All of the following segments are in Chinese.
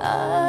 Uh...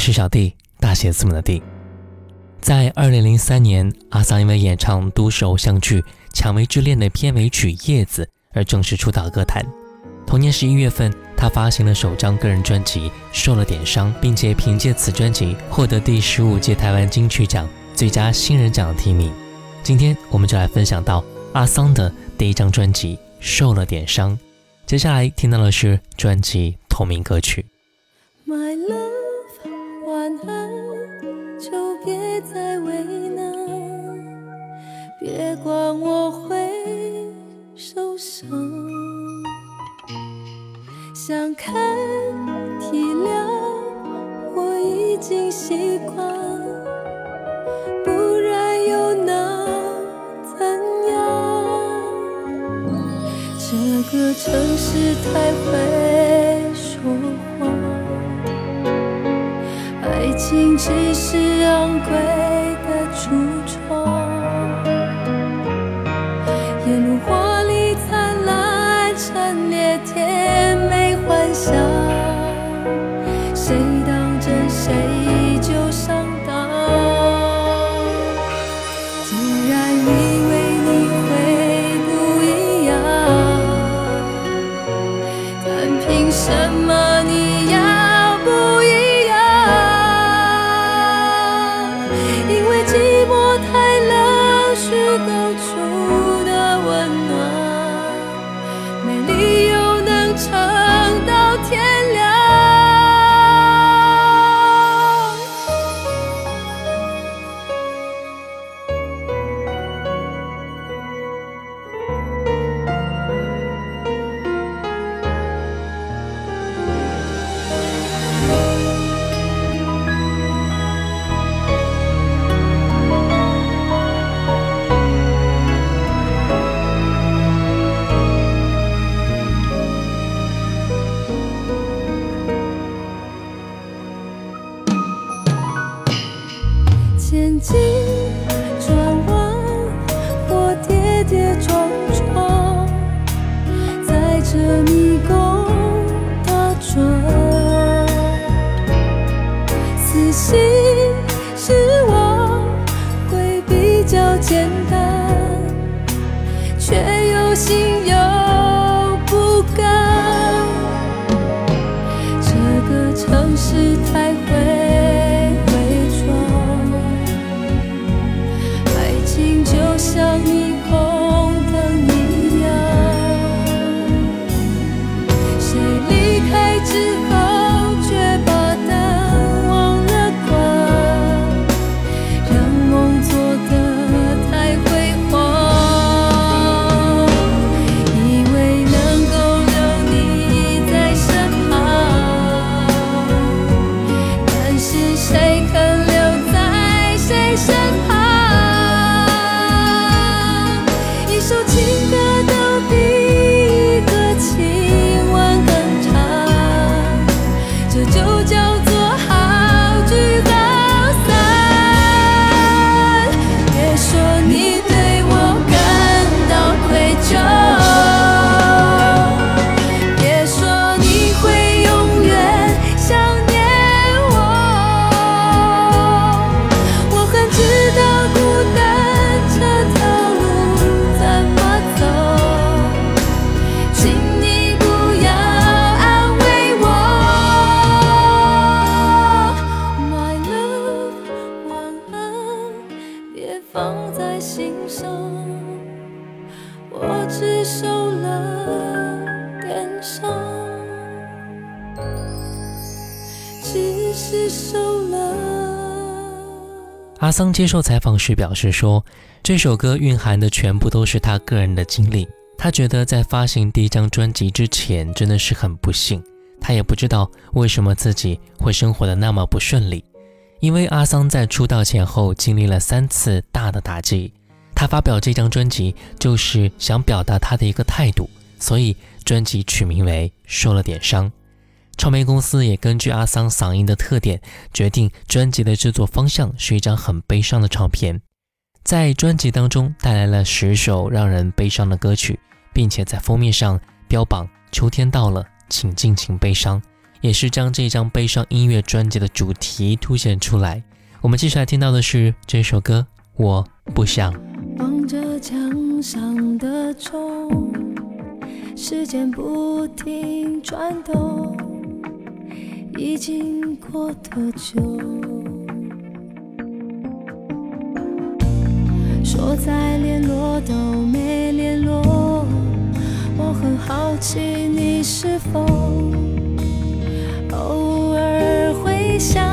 是小弟，大写字母的弟。在二零零三年，阿桑因为演唱都市偶像剧《蔷薇之恋》的片尾曲《叶子》而正式出道歌坛。同年十一月份，他发行了首张个人专辑《受了点伤》，并且凭借此专辑获得第十五届台湾金曲奖最佳新人奖的提名。今天我们就来分享到阿桑的第一张专辑《受了点伤》。接下来听到的是专辑同名歌曲。My love，再为难，别管我会受伤。想看体谅，我已经习惯，不然又能怎样？这个城市太会其实昂贵。桑接受采访时表示说，这首歌蕴含的全部都是他个人的经历。他觉得在发行第一张专辑之前真的是很不幸，他也不知道为什么自己会生活的那么不顺利。因为阿桑在出道前后经历了三次大的打击，他发表这张专辑就是想表达他的一个态度，所以专辑取名为《受了点伤》。唱片公司也根据阿桑嗓音的特点，决定专辑的制作方向是一张很悲伤的唱片。在专辑当中带来了十首让人悲伤的歌曲，并且在封面上标榜“秋天到了，请尽情悲伤”，也是将这张悲伤音乐专辑的主题凸显出来。我们接下来听到的是这首歌，我不想。望着墙上的钟，时间不停转动，已经过多久？说再联络都没联络，我很好奇你是否偶尔会想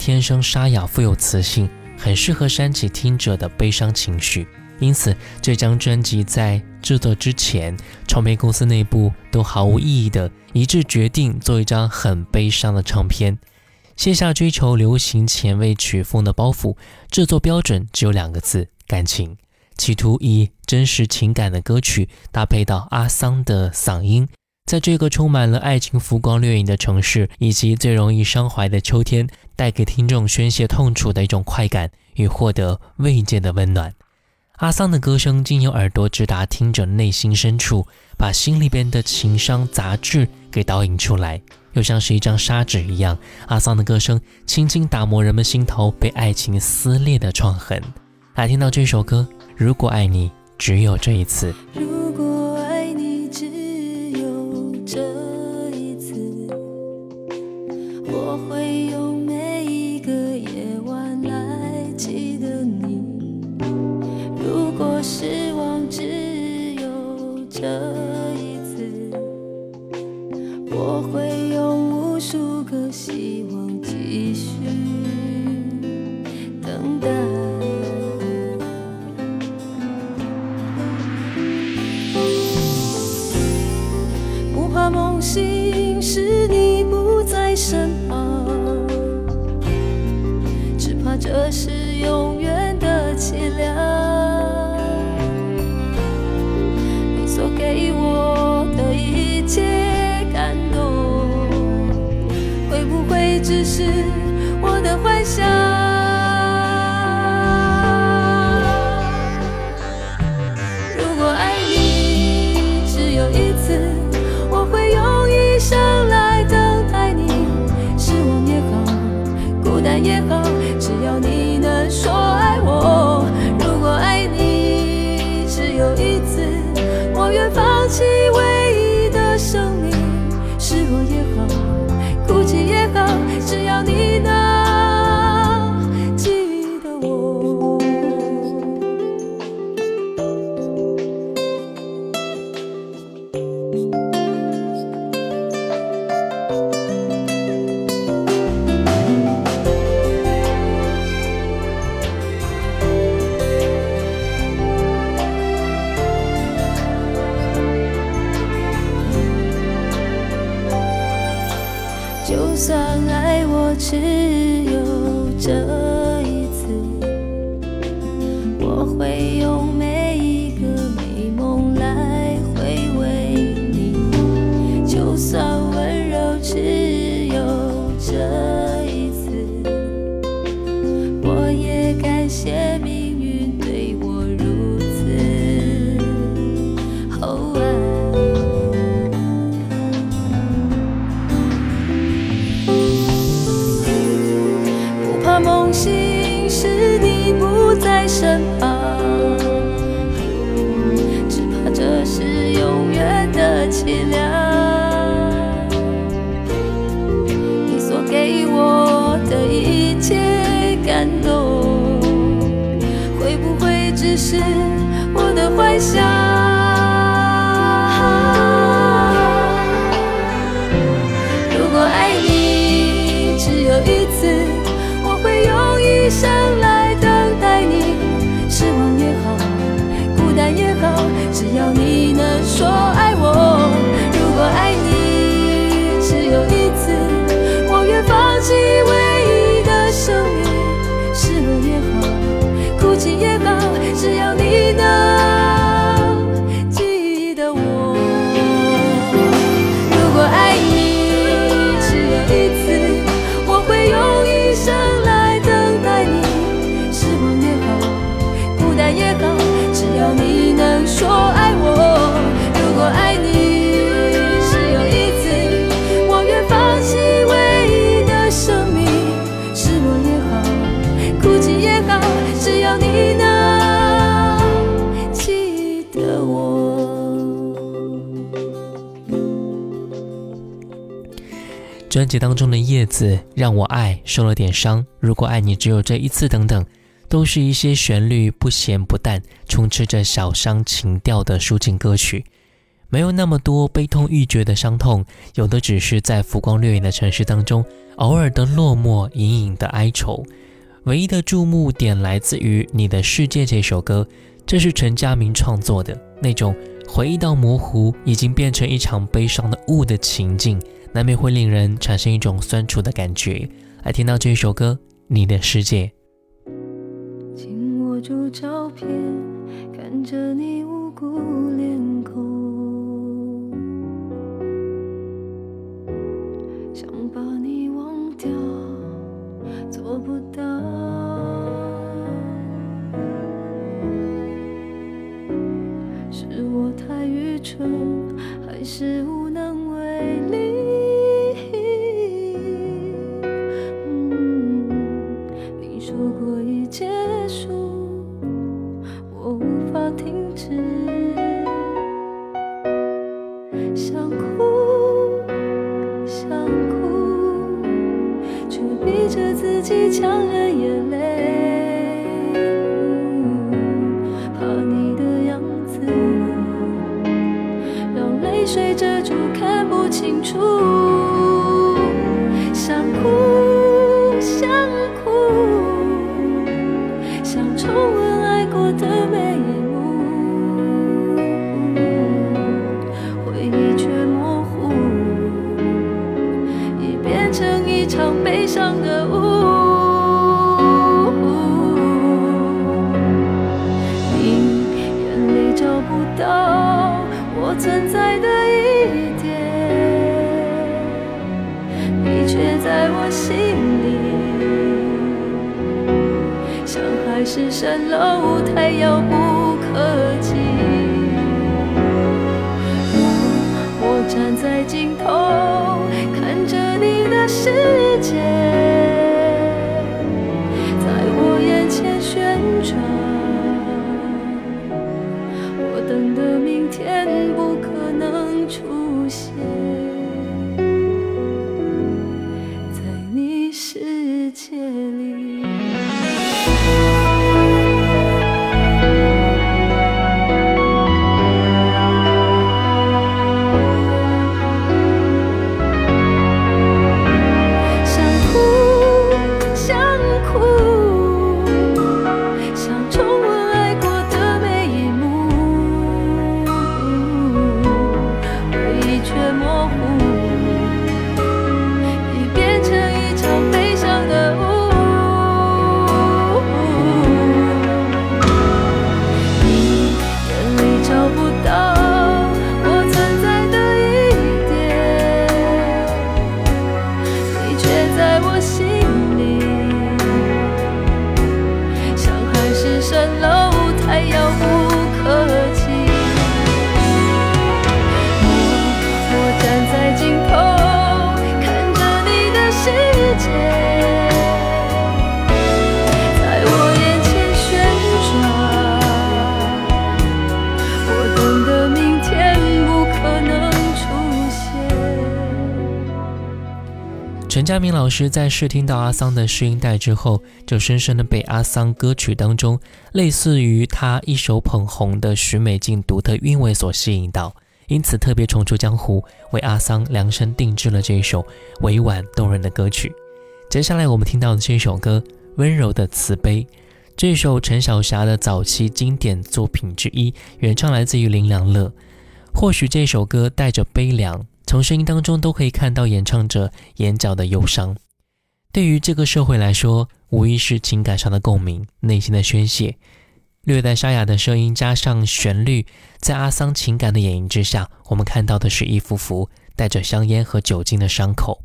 天生沙哑、富有磁性，很适合煽起听者的悲伤情绪，因此这张专辑在制作之前，唱片公司内部都毫无意义的一致决定做一张很悲伤的唱片，卸下追求流行前卫曲风的包袱，制作标准只有两个字：感情。企图以真实情感的歌曲搭配到阿桑的嗓音，在这个充满了爱情浮光掠影的城市，以及最容易伤怀的秋天，带给听众宣泄痛楚的一种快感与获得慰藉的温暖。阿桑的歌声经由耳朵直达听者内心深处，把心里边的情伤杂质给导引出来，又像是一张砂纸一样。阿桑的歌声轻轻打磨人们心头被爱情撕裂的创痕。来听到这首歌，如果爱你，只有这一次。如果数个希望继续等待。不怕梦醒时你不在身旁只怕这是永远的凄凉。是我的幻想。如果爱你只有一次我会用一生来等待你。失望也好孤单也好是你不在身旁只怕这是永远的凄凉你所给我的一切感动会不会只是我的幻想 choro. 专辑当中的叶子让我爱受了点伤，如果爱你只有这一次等等，都是一些旋律不咸不淡、充斥着小伤情调的抒情歌曲，没有那么多悲痛欲绝的伤痛，有的只是在浮光掠影的城市当中偶尔的落寞、隐隐的哀愁。唯一的注目点来自于《你的世界》这首歌，这是陈佳明创作的那种回忆到模糊，已经变成一场悲伤的雾的情境。难免会令人产生一种酸楚的感觉。来听到这一首歌《你的世界》。紧握住照片，看着你无辜脸孔，想把你忘掉，做不到。是我太愚蠢，还是无只想哭，想哭，却逼着自己强忍眼泪。怕你的样子让泪水遮住，看不清楚。蜃楼，台遥不陈佳明老师在试听到阿桑的试音带之后，就深深的被阿桑歌曲当中类似于他一手捧红的许美静独特韵味所吸引到，因此特别重出江湖，为阿桑量身定制了这一首委婉动人的歌曲。接下来我们听到的这首歌《温柔的慈悲》，这首陈小霞的早期经典作品之一，原唱来自于林良乐。或许这首歌带着悲凉，从声音当中都可以看到演唱者眼角的忧伤。对于这个社会来说，无疑是情感上的共鸣，内心的宣泄。略带沙哑的声音加上旋律，在阿桑情感的演绎之下，我们看到的是一幅幅带着香烟和酒精的伤口。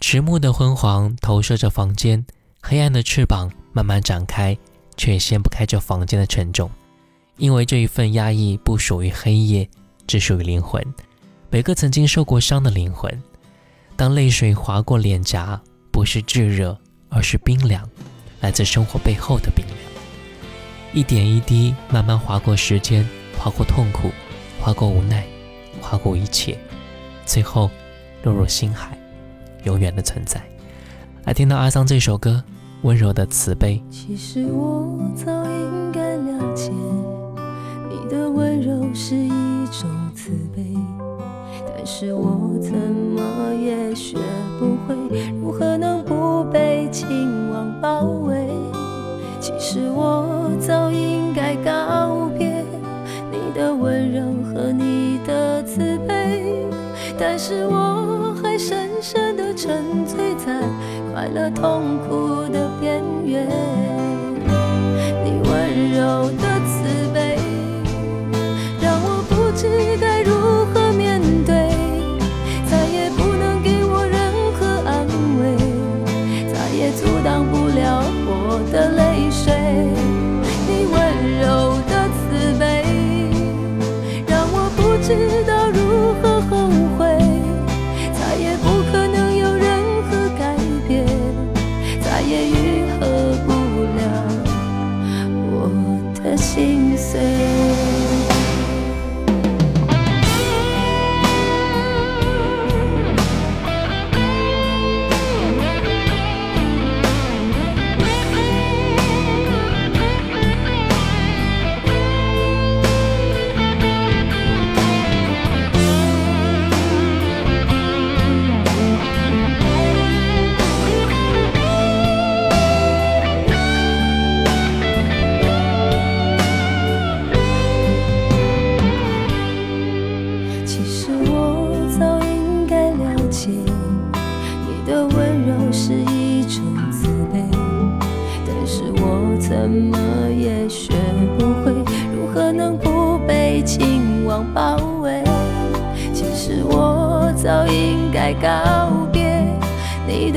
迟暮的昏黄投射着房间，黑暗的翅膀慢慢展开，却掀不开这房间的沉重。因为这一份压抑不属于黑夜，只属于灵魂。每个曾经受过伤的灵魂，当泪水划过脸颊，不是炙热，而是冰凉，来自生活背后的冰凉。一点一滴，慢慢划过时间，划过痛苦，划过无奈，划过一切，最后落入心海，永远的存在。来听到阿桑这首歌，温柔的慈悲。其实我早应该了解，你的温柔是一种慈悲，是我怎么也学不会，如何能不被情网包围？其实我早应该告别你的温柔和你的慈悲，但是我还深深的沉醉在快乐痛苦的边缘。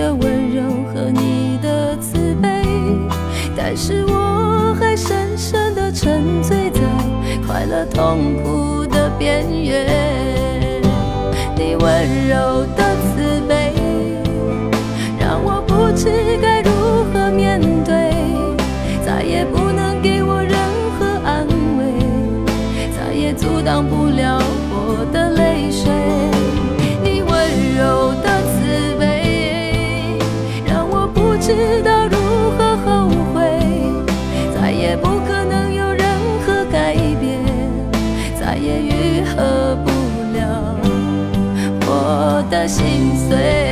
的温柔和你的慈悲，但是我还深深的沉醉在快乐痛苦的边缘。心碎。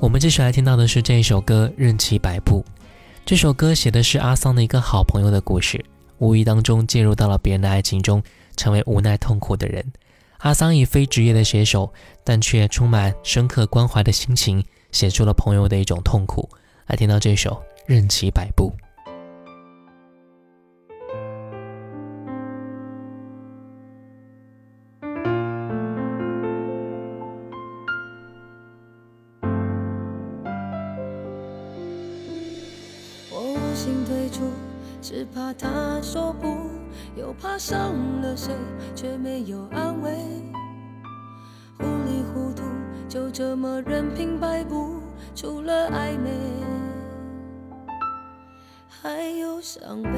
我们接下来听到的是这一首歌《任其摆布》。这首歌写的是阿桑的一个好朋友的故事，无意当中介入到了别人的爱情中，成为无奈痛苦的人。阿桑以非职业的写手，但却充满深刻关怀的心情，写出了朋友的一种痛苦。来听到这首《任其摆布》。怕伤了谁，却没有安慰。糊里糊涂，就这么任凭摆布，除了暧昧，还有伤悲。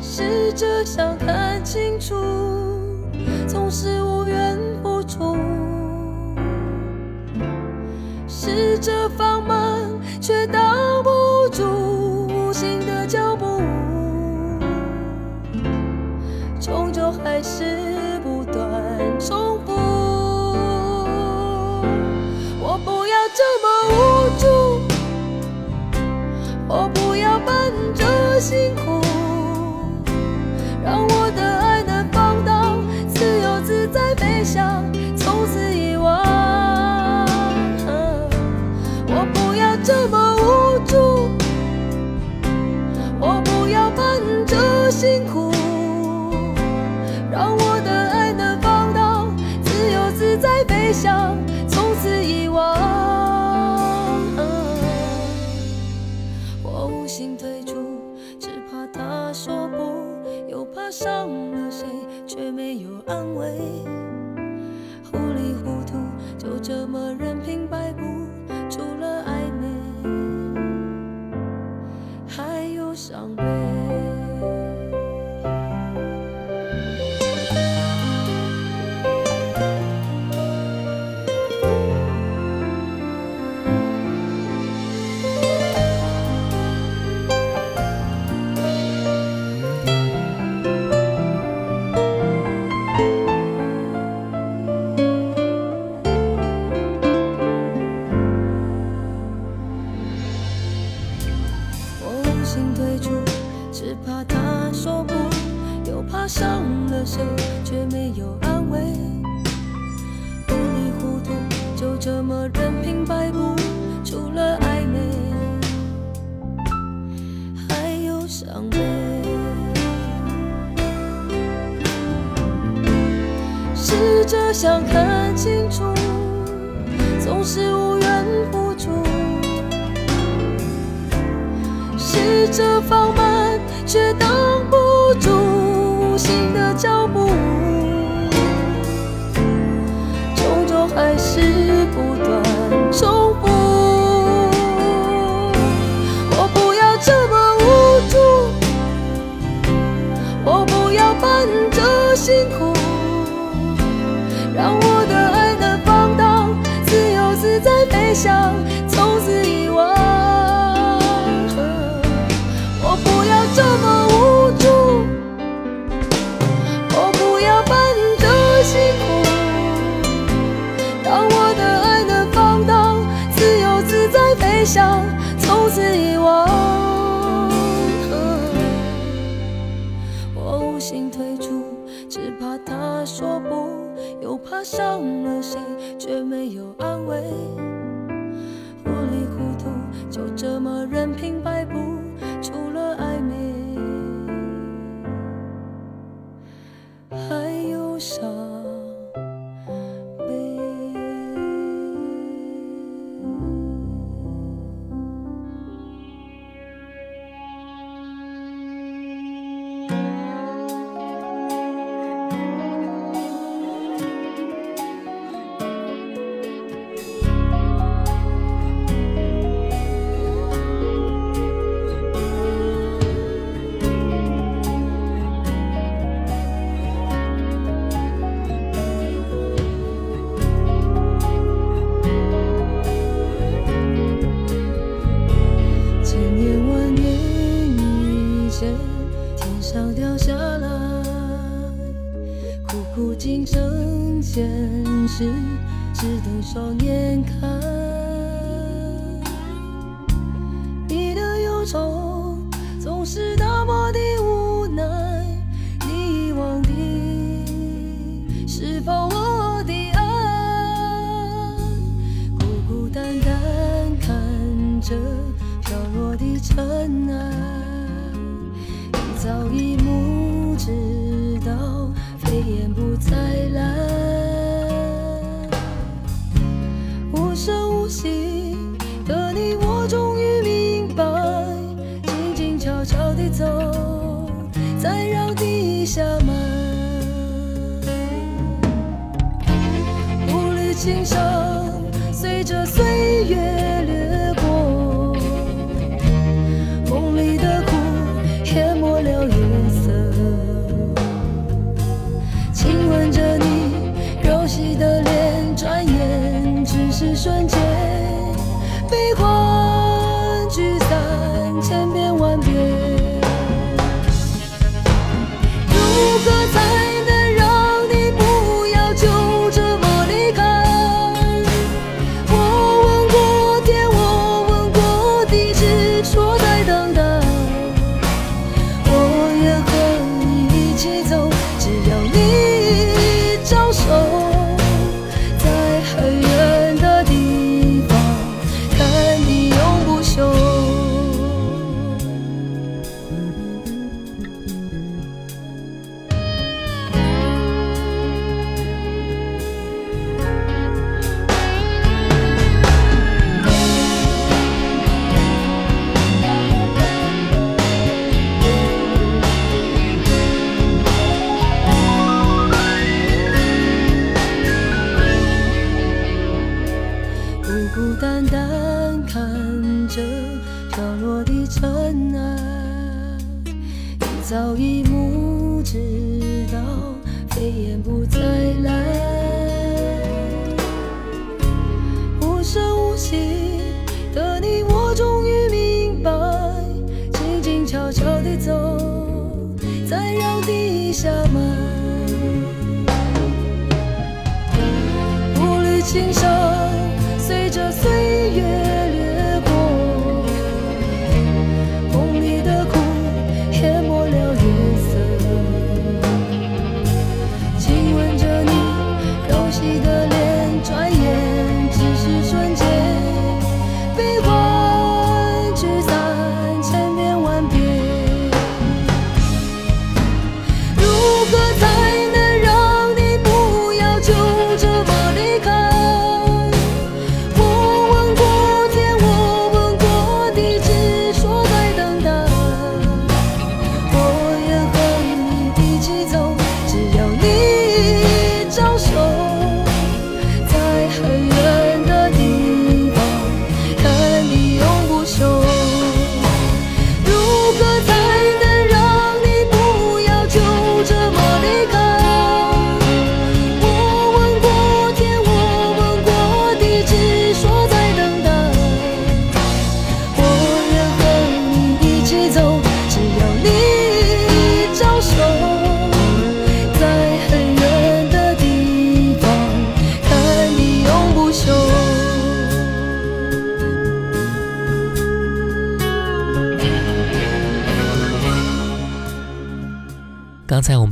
试着想看清楚，总是无缘无处。试着放慢，却到还是我想看清楚，总是无缘无故。试着放息的你，我终于明白，静静悄悄地走，再绕地下门，步履轻声，随着岁月流。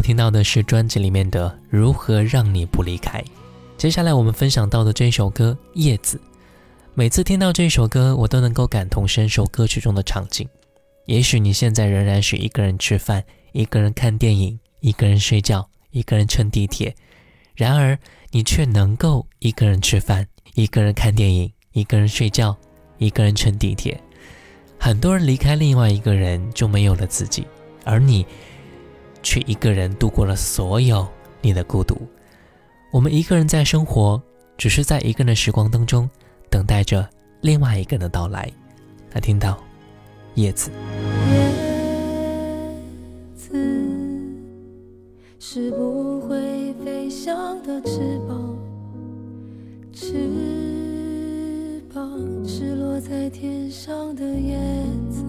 听到的是专辑里面的《如何让你不离开》，接下来我们分享到的这首歌《叶子》。每次听到这首歌，我都能够感同身受歌曲中的场景。也许你现在仍然是一个人吃饭，一个人看电影，一个人睡觉，一个人乘地铁，然而你却能够一个人吃饭，一个人看电影，一个人睡觉，一个人乘地铁。很多人离开另外一个人，就没有了自己，而你却一个人度过了所有你的孤独。我们一个人在生活，只是在一个人的时光当中，等待着另外一个人的到来。他听到叶子，叶子是不会飞翔的翅膀，翅膀是落在天上的叶子。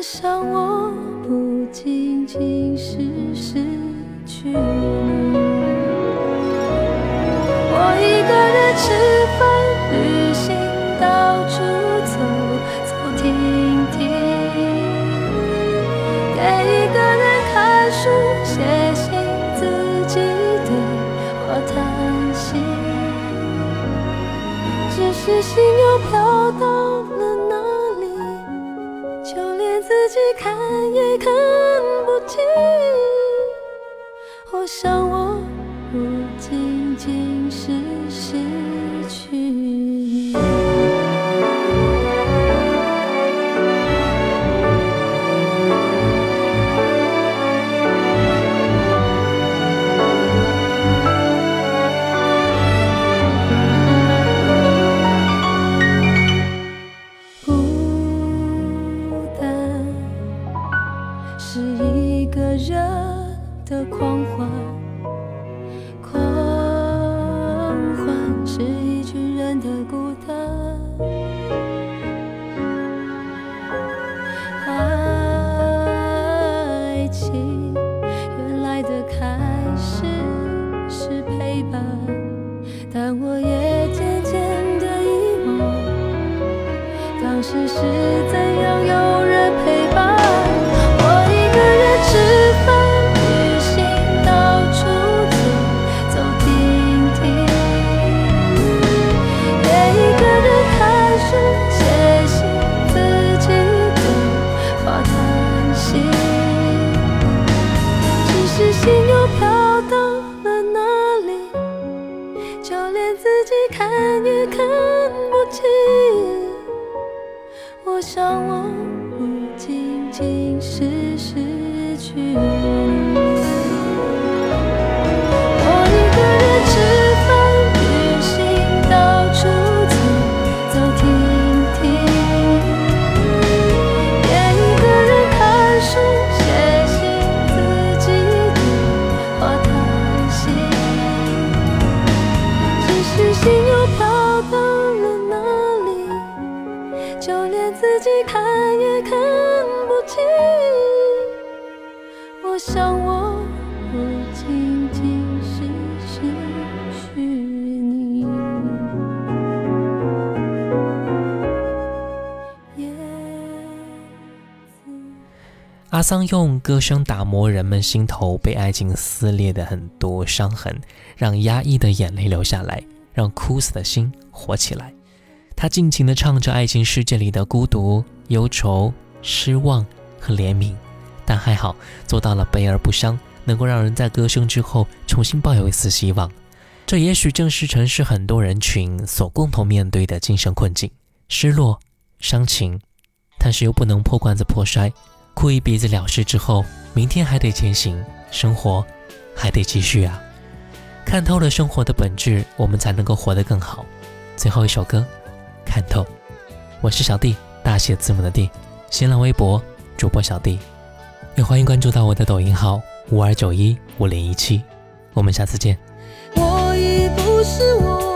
我想我不仅仅是失去，但我也渐渐的遗忘。当时是怎样桑用歌声打磨人们心头被爱情撕裂的很多伤痕，让压抑的眼泪流下来，让枯死的心活起来。他尽情地唱着爱情世界里的孤独、忧愁、失望和怜悯，但还好做到了悲而不伤，能够让人在歌声之后重新抱有一丝希望。这也许正是城市很多人群所共同面对的精神困境：失落、伤情，但是又不能破罐子破摔。哭一鼻子了事之后，明天还得前行，生活还得继续啊！看透了生活的本质，我们才能够活得更好。最后一首歌，看透。我是小弟，大写字母的弟。新浪微博主播小弟，也欢迎关注到我的抖音号五二九一五零一七。我们下次见。我已不是我。